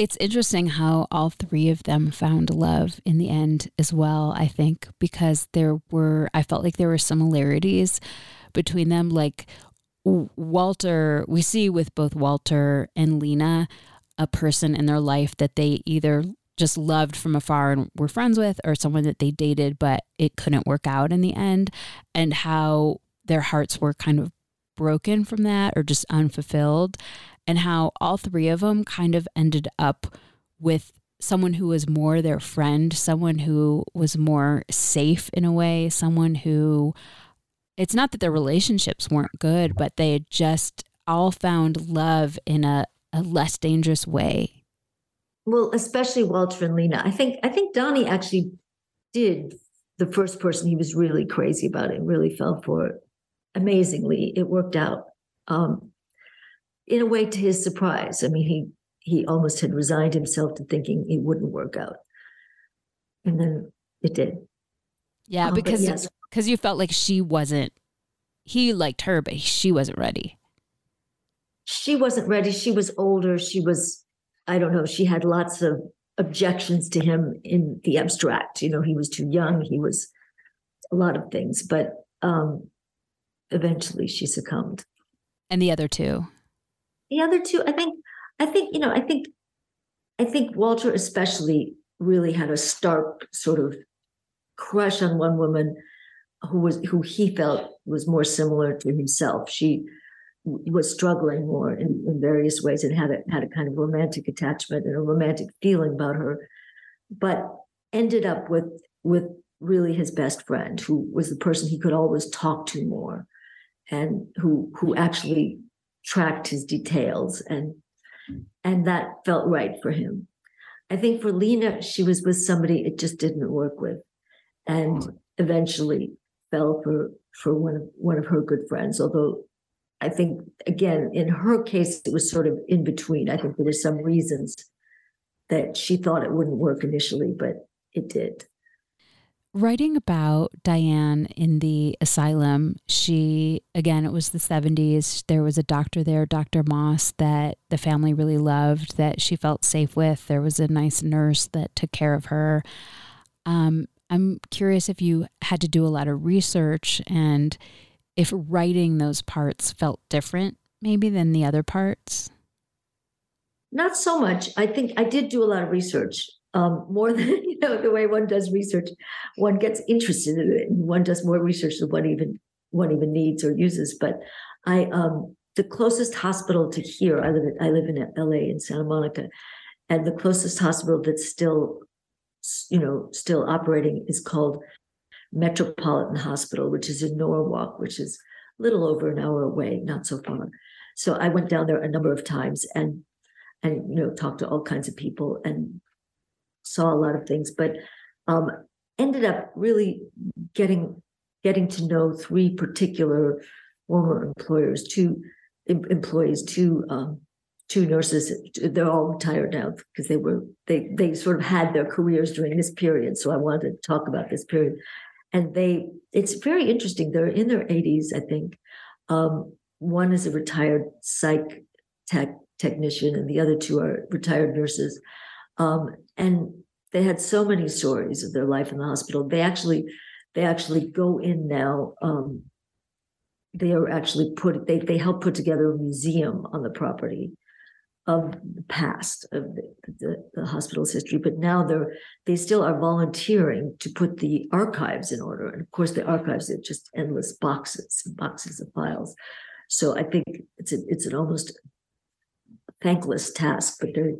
It's interesting how all three of them found love in the end as well, I think, because there were, I felt like there were similarities between them. Like Walter, we see with both Walter and Lena a person in their life that they either just loved from afar and were friends with, or someone that they dated, but it couldn't work out in the end, and how their hearts were kind of broken from that or just unfulfilled and how all three of them kind of ended up with someone who was more their friend, someone who was more safe in a way, someone who it's not that their relationships weren't good, but they had just all found love in a, a less dangerous way. Well, especially Walter and Lena. I think I think Donnie actually did the first person he was really crazy about and really fell for. Amazingly, it worked out. Um, in a way to his surprise. I mean, he he almost had resigned himself to thinking it wouldn't work out. And then it did. Yeah, um, because yes. cuz you felt like she wasn't he liked her but she wasn't ready. She wasn't ready. She was older. She was I don't know, she had lots of objections to him in the abstract. You know, he was too young, he was a lot of things, but um eventually she succumbed. And the other two? The other two, I think, I think, you know, I think, I think Walter especially really had a stark sort of crush on one woman who was who he felt was more similar to himself. She was struggling more in, in various ways and had a had a kind of romantic attachment and a romantic feeling about her, but ended up with with really his best friend, who was the person he could always talk to more, and who who actually tracked his details and and that felt right for him. I think for Lena, she was with somebody it just didn't work with, and eventually fell for for one of one of her good friends. Although I think again in her case it was sort of in between. I think there were some reasons that she thought it wouldn't work initially, but it did. Writing about Diane in the asylum, she, again, it was the 70s. There was a doctor there, Dr. Moss, that the family really loved, that she felt safe with. There was a nice nurse that took care of her. Um, I'm curious if you had to do a lot of research and if writing those parts felt different, maybe, than the other parts. Not so much. I think I did do a lot of research um, more than you know the way one does research one gets interested in it and one does more research than one even one even needs or uses. But i um the closest hospital to here i live in i live in la in santa monica and the closest hospital that's still you know still operating is called metropolitan hospital which is in norwalk which is a little over an hour away not so far. So i went down there a number of times and and you know talked to all kinds of people and saw a lot of things, but um, ended up really getting getting to know three particular former employers, two em- employees, two um, two nurses. They're all retired now because they were they they sort of had their careers during this period. So I wanted to talk about this period, and they it's very interesting. They're in their 80s, I think. Um, one is a retired psych tech technician, and the other two are retired nurses. Um, and they had so many stories of their life in the hospital. They actually, they actually go in now. Um, they are actually put. They they help put together a museum on the property of the past of the, the, the, hospital's history, but now they're they still are volunteering to put the archives in order. And of course, the archives are just endless boxes and boxes of files. So I think it's a, it's an almost thankless task, but they're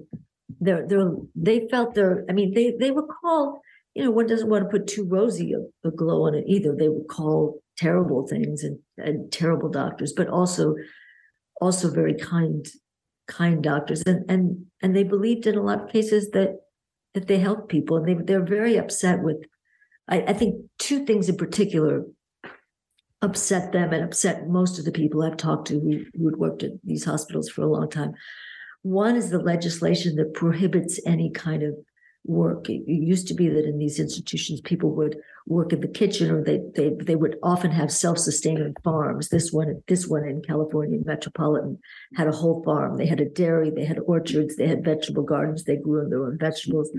they're, they're, they felt they're, I mean, they, they recall, you know, one doesn't want to put too rosy a, a glow on it either. They recall terrible things and, and terrible doctors, but also, also very kind, kind doctors. And, and, and they believed in a lot of cases that, that they helped people and they, they're very upset with, I, I think two things in particular upset them and upset most of the people I've talked to who, who had worked at these hospitals for a long time. One is the legislation that prohibits any kind of work. It used to be that in these institutions, people would work in the kitchen, or they they they would often have self-sustaining farms. This one, this one in California Metropolitan had a whole farm. They had a dairy, they had orchards, they had vegetable gardens. They grew their own vegetables,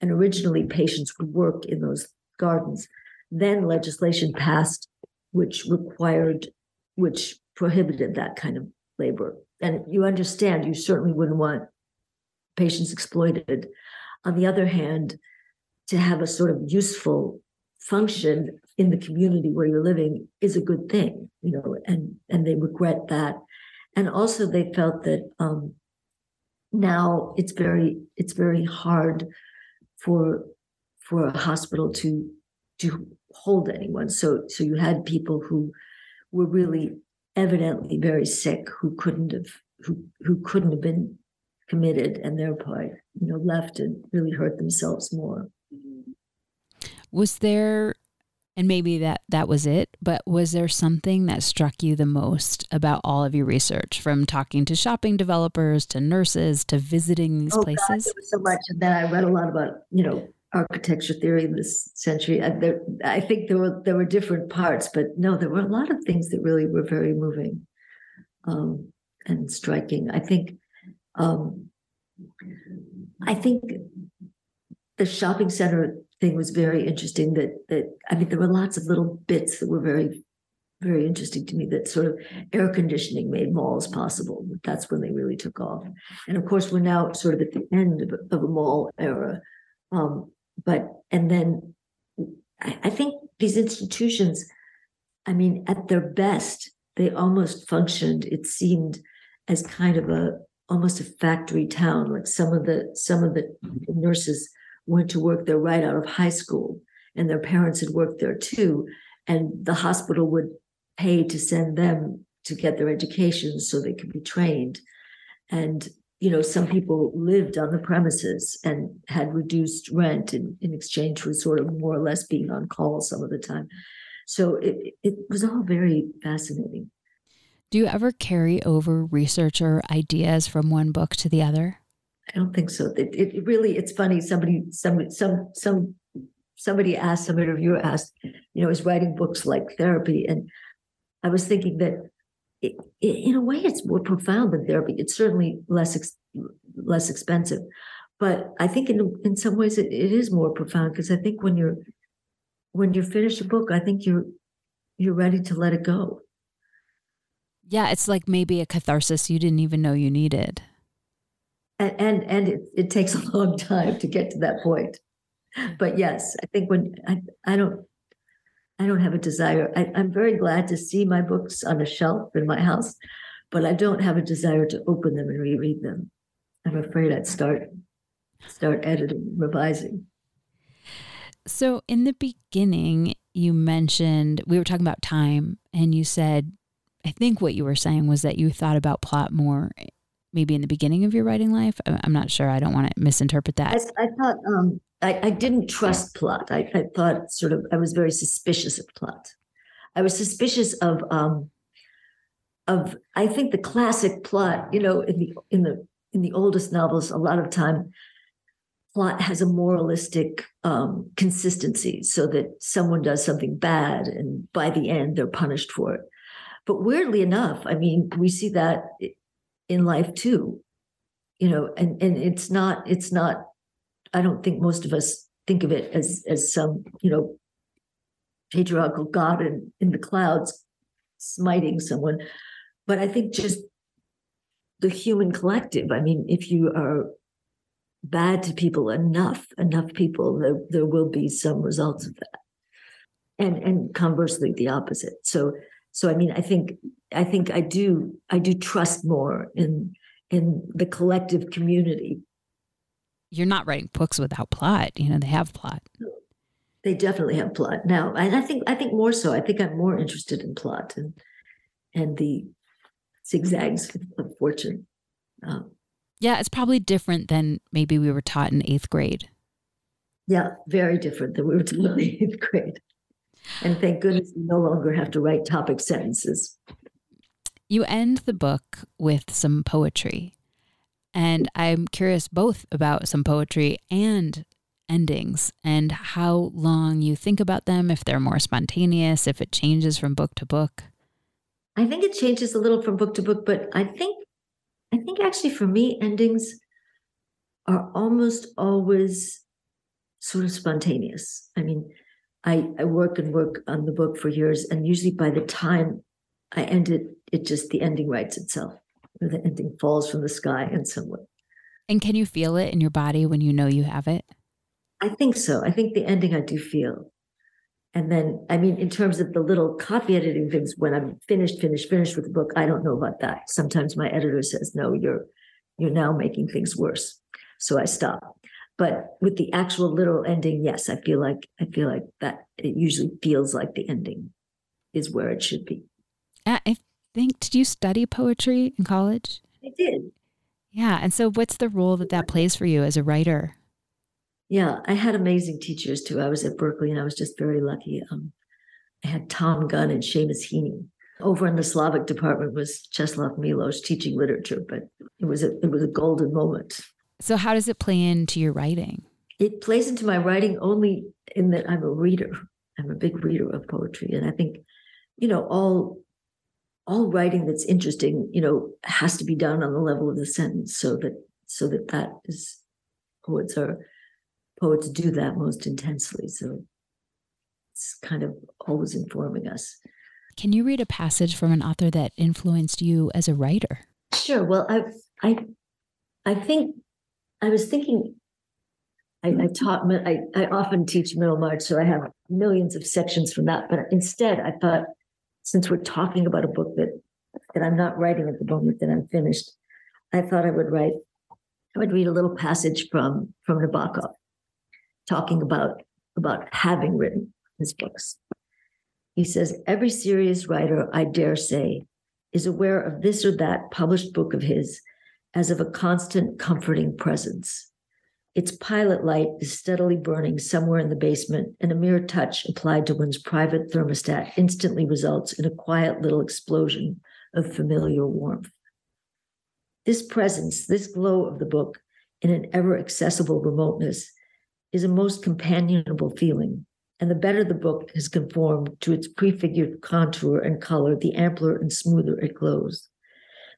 and originally patients would work in those gardens. Then legislation passed which required, which prohibited that kind of labor. And you understand, you certainly wouldn't want patients exploited. On the other hand, to have a sort of useful function in the community where you're living is a good thing, you know, and and they regret that. And also they felt that um, now it's very it's very hard for for a hospital to to hold anyone. So so you had people who were really evidently very sick who couldn't have who who couldn't have been committed and thereby you know left and really hurt themselves more. Was there and maybe that that was it but was there something that struck you the most about all of your research from talking to shopping developers to nurses to visiting these oh, places God, so much and then i read a lot about you know architecture theory in this century. I, there, I think there were there were different parts, but no, there were a lot of things that really were very moving um, and striking. I think um, I think the shopping center thing was very interesting. That that I mean, there were lots of little bits that were very very interesting to me that sort of air conditioning made malls possible. That's when they really took off. And of course, we're now sort of at the end of, of a mall era. Um, but and then I, I think these institutions, I mean, at their best, they almost functioned. It seemed as kind of a almost a factory town. Like some of the some of the mm-hmm. nurses went to work there right out of high school, and their parents had worked there too. And the hospital would pay to send them to get their education so they could be trained. And you know, some people lived on the premises and had reduced rent in, in exchange for sort of more or less being on call some of the time. So it, it was all very fascinating. Do you ever carry over research or ideas from one book to the other? I don't think so. It, it really, it's funny. Somebody, some, some, some, somebody asked, some interviewer asked, you know, is writing books like therapy? And I was thinking that it, in a way, it's more profound than therapy. It's certainly less ex, less expensive, but I think in in some ways it, it is more profound because I think when you're when you finish a book, I think you're you're ready to let it go. Yeah, it's like maybe a catharsis you didn't even know you needed. And and, and it, it takes a long time to get to that point. But yes, I think when I I don't I don't have a desire. I, I'm very glad to see my books on a shelf in my house, but I don't have a desire to open them and reread them. I'm afraid I'd start start editing, revising. So in the beginning, you mentioned we were talking about time, and you said, I think what you were saying was that you thought about plot more, maybe in the beginning of your writing life. I'm not sure. I don't want to misinterpret that. I, I thought um, I, I didn't trust plot. I, I thought sort of I was very suspicious of plot. I was suspicious of um, of I think the classic plot. You know, in the in the in the oldest novels, a lot of time plot has a moralistic um, consistency, so that someone does something bad, and by the end they're punished for it. But weirdly enough, I mean, we see that in life too. You know, and and it's not it's not I don't think most of us think of it as as some you know patriarchal god in, in the clouds smiting someone, but I think just the human collective. I mean, if you are bad to people enough, enough people, there, there will be some results of that. And and conversely the opposite. So so I mean I think I think I do I do trust more in in the collective community you're not writing books without plot. You know, they have plot. They definitely have plot now, and I think I think more so. I think I'm more interested in plot and and the zigzags of fortune. Um, yeah, it's probably different than maybe we were taught in eighth grade. Yeah, very different than we were taught in eighth grade. And thank goodness we no longer have to write topic sentences. You end the book with some poetry. And I'm curious both about some poetry and endings and how long you think about them, if they're more spontaneous, if it changes from book to book. I think it changes a little from book to book, but I think I think actually for me, endings are almost always sort of spontaneous. I mean, I, I work and work on the book for years, and usually by the time I end it, it just the ending writes itself. The ending falls from the sky in some way. And can you feel it in your body when you know you have it? I think so. I think the ending I do feel. And then, I mean, in terms of the little copy editing things, when I'm finished, finished, finished with the book, I don't know about that. Sometimes my editor says, "No, you're you're now making things worse," so I stop. But with the actual literal ending, yes, I feel like I feel like that. It usually feels like the ending is where it should be. Uh, I think. Did you study poetry in college? I did. Yeah, and so what's the role that that plays for you as a writer? Yeah, I had amazing teachers too. I was at Berkeley and I was just very lucky. Um, I had Thom Gunn and Seamus Heaney. Over in the Slavic department was Czeslaw Milosz teaching literature, but it was a it was a golden moment. So how does it play into your writing? It plays into my writing only in that I'm a reader. I'm a big reader of poetry. And I think, you know, all all writing that's interesting, you know, has to be done on the level of the sentence so that so that that is poets are poets do that most intensely. So it's kind of always informing us. Can you read a passage from an author that influenced you as a writer? Sure. Well, I I I think I was thinking I, I taught I, I often teach Middlemarch, so I have millions of sections from that. But instead, I thought since we're talking about a book that that I'm not writing at the moment that I'm finished, I thought I would write. I would read a little passage from from Nabokov talking about, about having written his books. He says, Every serious writer, I dare say, is aware of this or that published book of his as of a constant, comforting presence. Its pilot light is steadily burning somewhere in the basement, and a mere touch applied to one's private thermostat instantly results in a quiet little explosion of familiar warmth. This presence, this glow of the book in an ever accessible remoteness, is a most companionable feeling. And the better the book has conformed to its prefigured contour and color, the ampler and smoother it glows.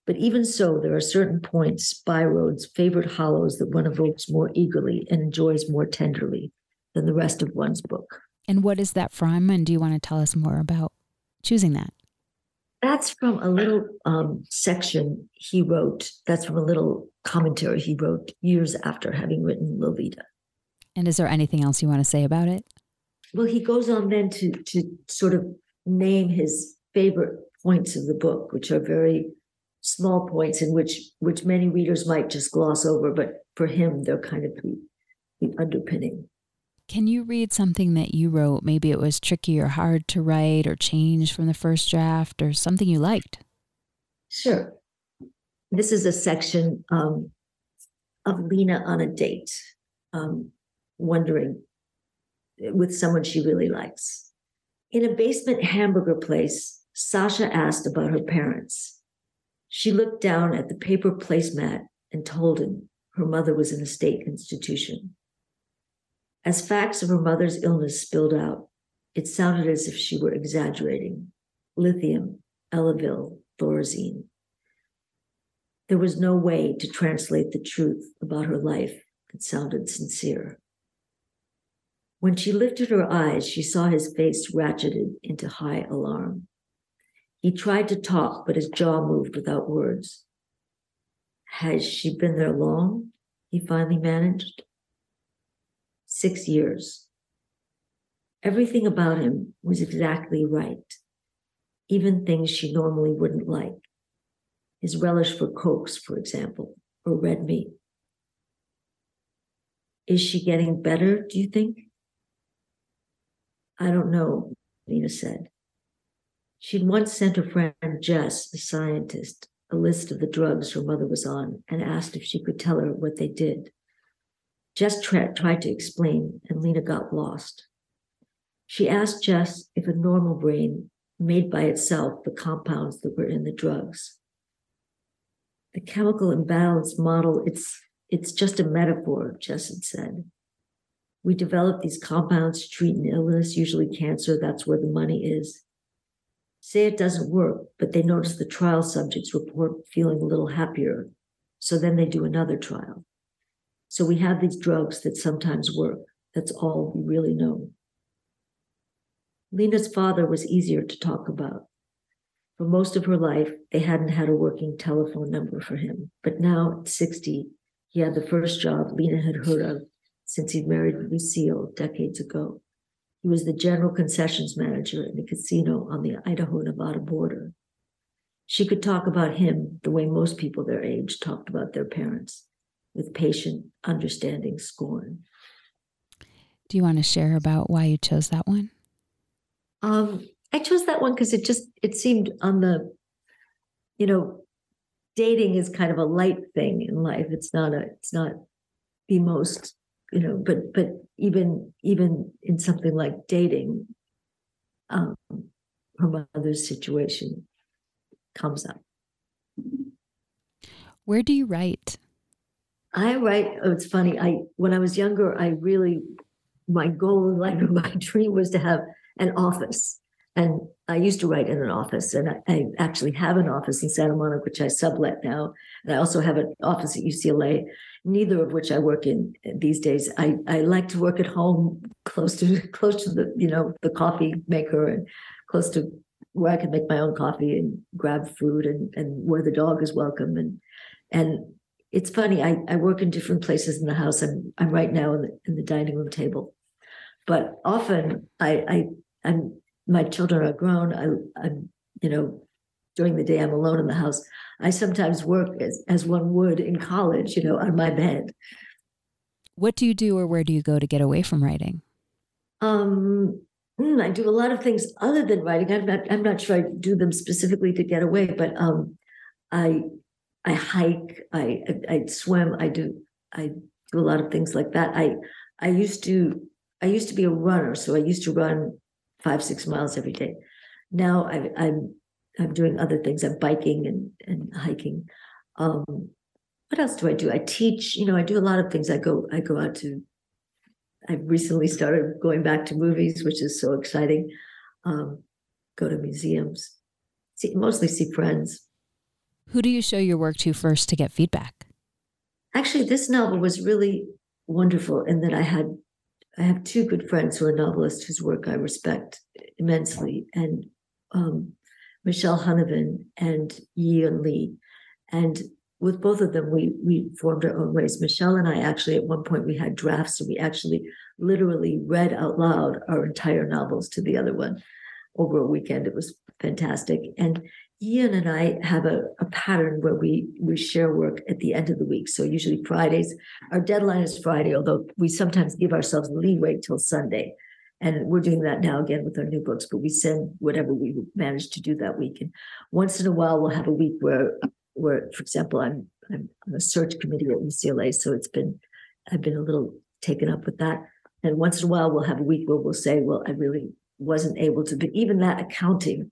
But even so, there are certain points, byroads, favorite hollows that one evokes more eagerly and enjoys more tenderly than the rest of one's book. And what is that from? And do you want to tell us more about choosing that? That's from a little um, section he wrote. That's from a little commentary he wrote years after having written Lolita. And is there anything else you want to say about it? Well, he goes on then to to sort of name his favorite points of the book, which are very small points in which which many readers might just gloss over, but for him they're kind of the, the underpinning. Can you read something that you wrote? Maybe it was tricky or hard to write or change from the first draft or something you liked? Sure. This is a section um, of Lena on a date. Um, wondering with someone she really likes. In a basement hamburger place, Sasha asked about her parents. She looked down at the paper placemat and told him her mother was in a state institution. As facts of her mother's illness spilled out, it sounded as if she were exaggerating. Lithium, Elavil, Thorazine. There was no way to translate the truth about her life that sounded sincere. When she lifted her eyes, she saw his face ratcheted into high alarm. He tried to talk, but his jaw moved without words. Has she been there long? He finally managed. Six years. Everything about him was exactly right, even things she normally wouldn't like. His relish for cokes, for example, or red meat. Is she getting better, do you think? I don't know, Lena said. She'd once sent her friend Jess, a scientist, a list of the drugs her mother was on and asked if she could tell her what they did. Jess tra- tried to explain, and Lena got lost. She asked Jess if a normal brain made by itself the compounds that were in the drugs. The chemical imbalance model, it's, it's just a metaphor, Jess had said. We develop these compounds to treat an illness, usually cancer, that's where the money is. Say it doesn't work, but they notice the trial subjects report feeling a little happier. So then they do another trial. So we have these drugs that sometimes work. That's all we really know. Lena's father was easier to talk about. For most of her life, they hadn't had a working telephone number for him. But now, at 60, he had the first job Lena had heard of since he'd married Lucille decades ago. He was the general concessions manager in the casino on the Idaho Nevada border. She could talk about him the way most people their age talked about their parents, with patient, understanding scorn. Do you want to share about why you chose that one? Um, I chose that one because it just it seemed on the, you know, dating is kind of a light thing in life. It's not a it's not the most you know but but even even in something like dating um her mother's situation comes up. Where do you write? I write oh, it's funny i when i was younger i really my goal in life my dream was to have an office. And I used to write in an office, and I, I, actually have an office in Santa Monica, which I sublet now. And I also have an office at UCLA, neither of which I work in eh, these days. I, I like to work at home, close to close to the you know the coffee maker, and close to where I can make my own coffee and grab food, and and where the dog is welcome. And and it's funny, I, I work in different places in the house. I'm I'm right now in the in the dining room table, but often I I I'm my children are grown. I, I'm, you know, during the day I'm alone in the house. I sometimes work as, as one would in college, you know, on my bed. What do you do or where do you go to get away from writing? Um, hmm, I do a lot of things other than writing. I'm not, I'm not sure I do them specifically to get away, but um, I, I hike, I, I, I swim, I do, I do a lot of things like that. I, I used to, I used to be a runner, so I used to run five six miles every day. Now I, I'm, I'm doing other things. I'm biking and and hiking. Um, what else do I do? I teach. You know, I do a lot of things. I go I go out to. I've recently started going back to movies, which is so exciting. Um, go to museums, see, mostly see friends. Who do you show your work to first to get feedback? Actually, this novel was really wonderful in that I had I have two good friends who are novelists whose work I respect immensely, and um, Michelle Huneven and Yiyun Li. And with both of them, we we formed our own ways. Michelle and I actually, at one point, we had drafts, and we actually literally read out loud our entire novels to the other one over a weekend. It was fantastic. And Yiyun and I have a, a pattern where we we share work at the end of the week. So usually Fridays, our deadline is Friday, although we sometimes give ourselves leeway till Sunday. And we're doing that now again with our new books, but we send whatever we manage to do that week. And once in a while, we'll have a week where, where, for example, I'm I'm on a search committee at UCLA, so it's been I've been a little taken up with that. And once in a while, we'll have a week where we'll say, "Well, I really wasn't able to," but even that accounting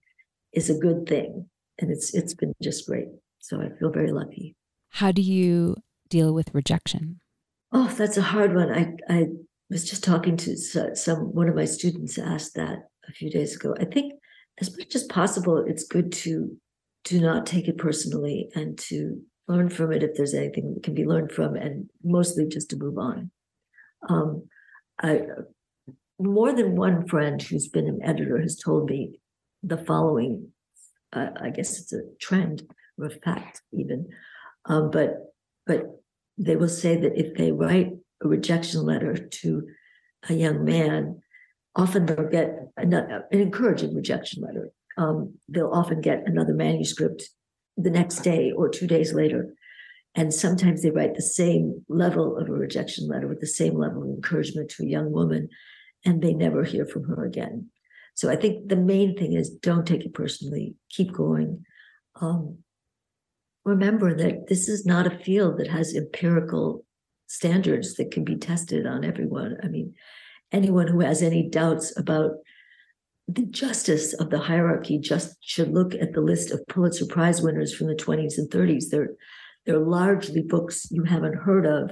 is a good thing and it's it's been just great. So I feel very lucky. How do you deal with rejection? Oh, that's a hard one. I I was just talking to some one of my students asked that a few days ago. I think as much as possible, it's good to do not take it personally and to learn from it if there's anything that can be learned from, and mostly just to move on. Um, I more than one friend who's been an editor has told me the following uh, I guess it's a trend or a fact even. Um, but but they will say that if they write a rejection letter to a young man, often they'll get an encouraging rejection letter. Um, they'll often get another manuscript the next day or two days later. And sometimes they write the same level of a rejection letter with the same level of encouragement to a young woman, and they never hear from her again. So I think the main thing is don't take it personally, keep going. Um, remember that this is not a field that has empirical standards that can be tested on everyone. I mean, anyone who has any doubts about the justice of the hierarchy just should look at the list of Pulitzer Prize winners from the 20s and 30s. They're they're largely books you haven't heard of.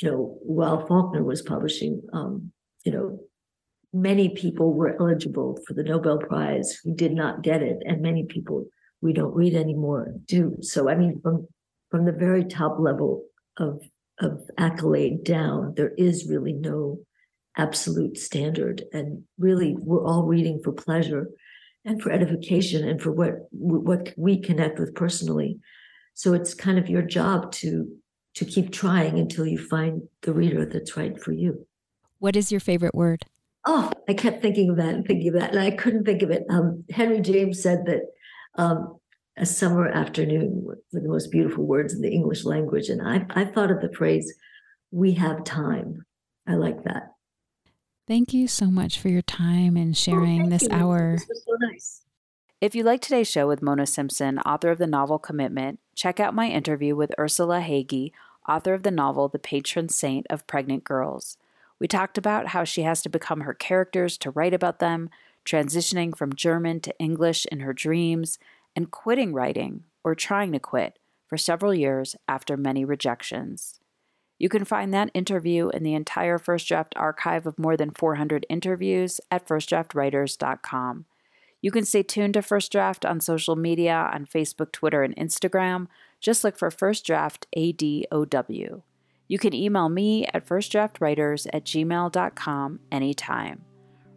You know, while Faulkner was publishing, um, you know, many people were eligible for the Nobel Prize who did not get it, and many people we don't read anymore do. So, I mean, from from the very top level of of accolade down, there is really no absolute standard, and really, we're all reading for pleasure and for edification and for what what we connect with personally. So, it's kind of your job to to keep trying until you find the reader that's right for you. What is your favorite word? Oh, I kept thinking of that and thinking of that, and I couldn't think of it. Um, Henry James said that um, a summer afternoon with the most beautiful words in the English language, and I, I thought of the phrase, "We have time." I like that. Thank you so much for your time and oh, sharing oh, this you. hour. This was so nice. If you like today's show with Mona Simpson, author of the novel Commitment, check out my interview with Ursula Hegi, author of the novel The Patron Saint of Pregnant Girls. We talked about how she has to become her characters to write about them, transitioning from German to English in her dreams, and quitting writing, or trying to quit, for several years after many rejections. You can find that interview in the entire First Draft archive of more than 400 interviews at firstdraftwriters.com. You can stay tuned to First Draft on social media on Facebook, Twitter, and Instagram. Just look for First Draft ADOW. You can email me at firstdraftwriters at gmail.com anytime.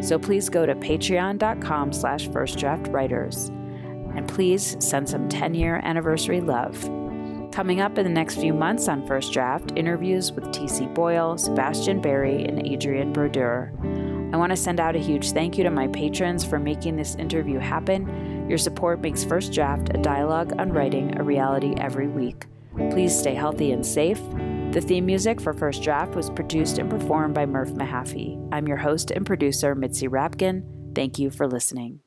so please go to patreon.com slash firstdraftwriters. And please send some 10-year anniversary love. Coming up in the next few months on First Draft, interviews with T.C. Boyle, Sebastian Barry, and Adrienne Brodeur. I want to send out a huge thank you to my patrons for making this interview happen. Your support makes First Draft a dialogue on writing a reality every week. Please stay healthy and safe. The theme music for First Draft was produced and performed by Murph Mahaffey. I'm your host and producer, Mitzi Rapkin. Thank you for listening.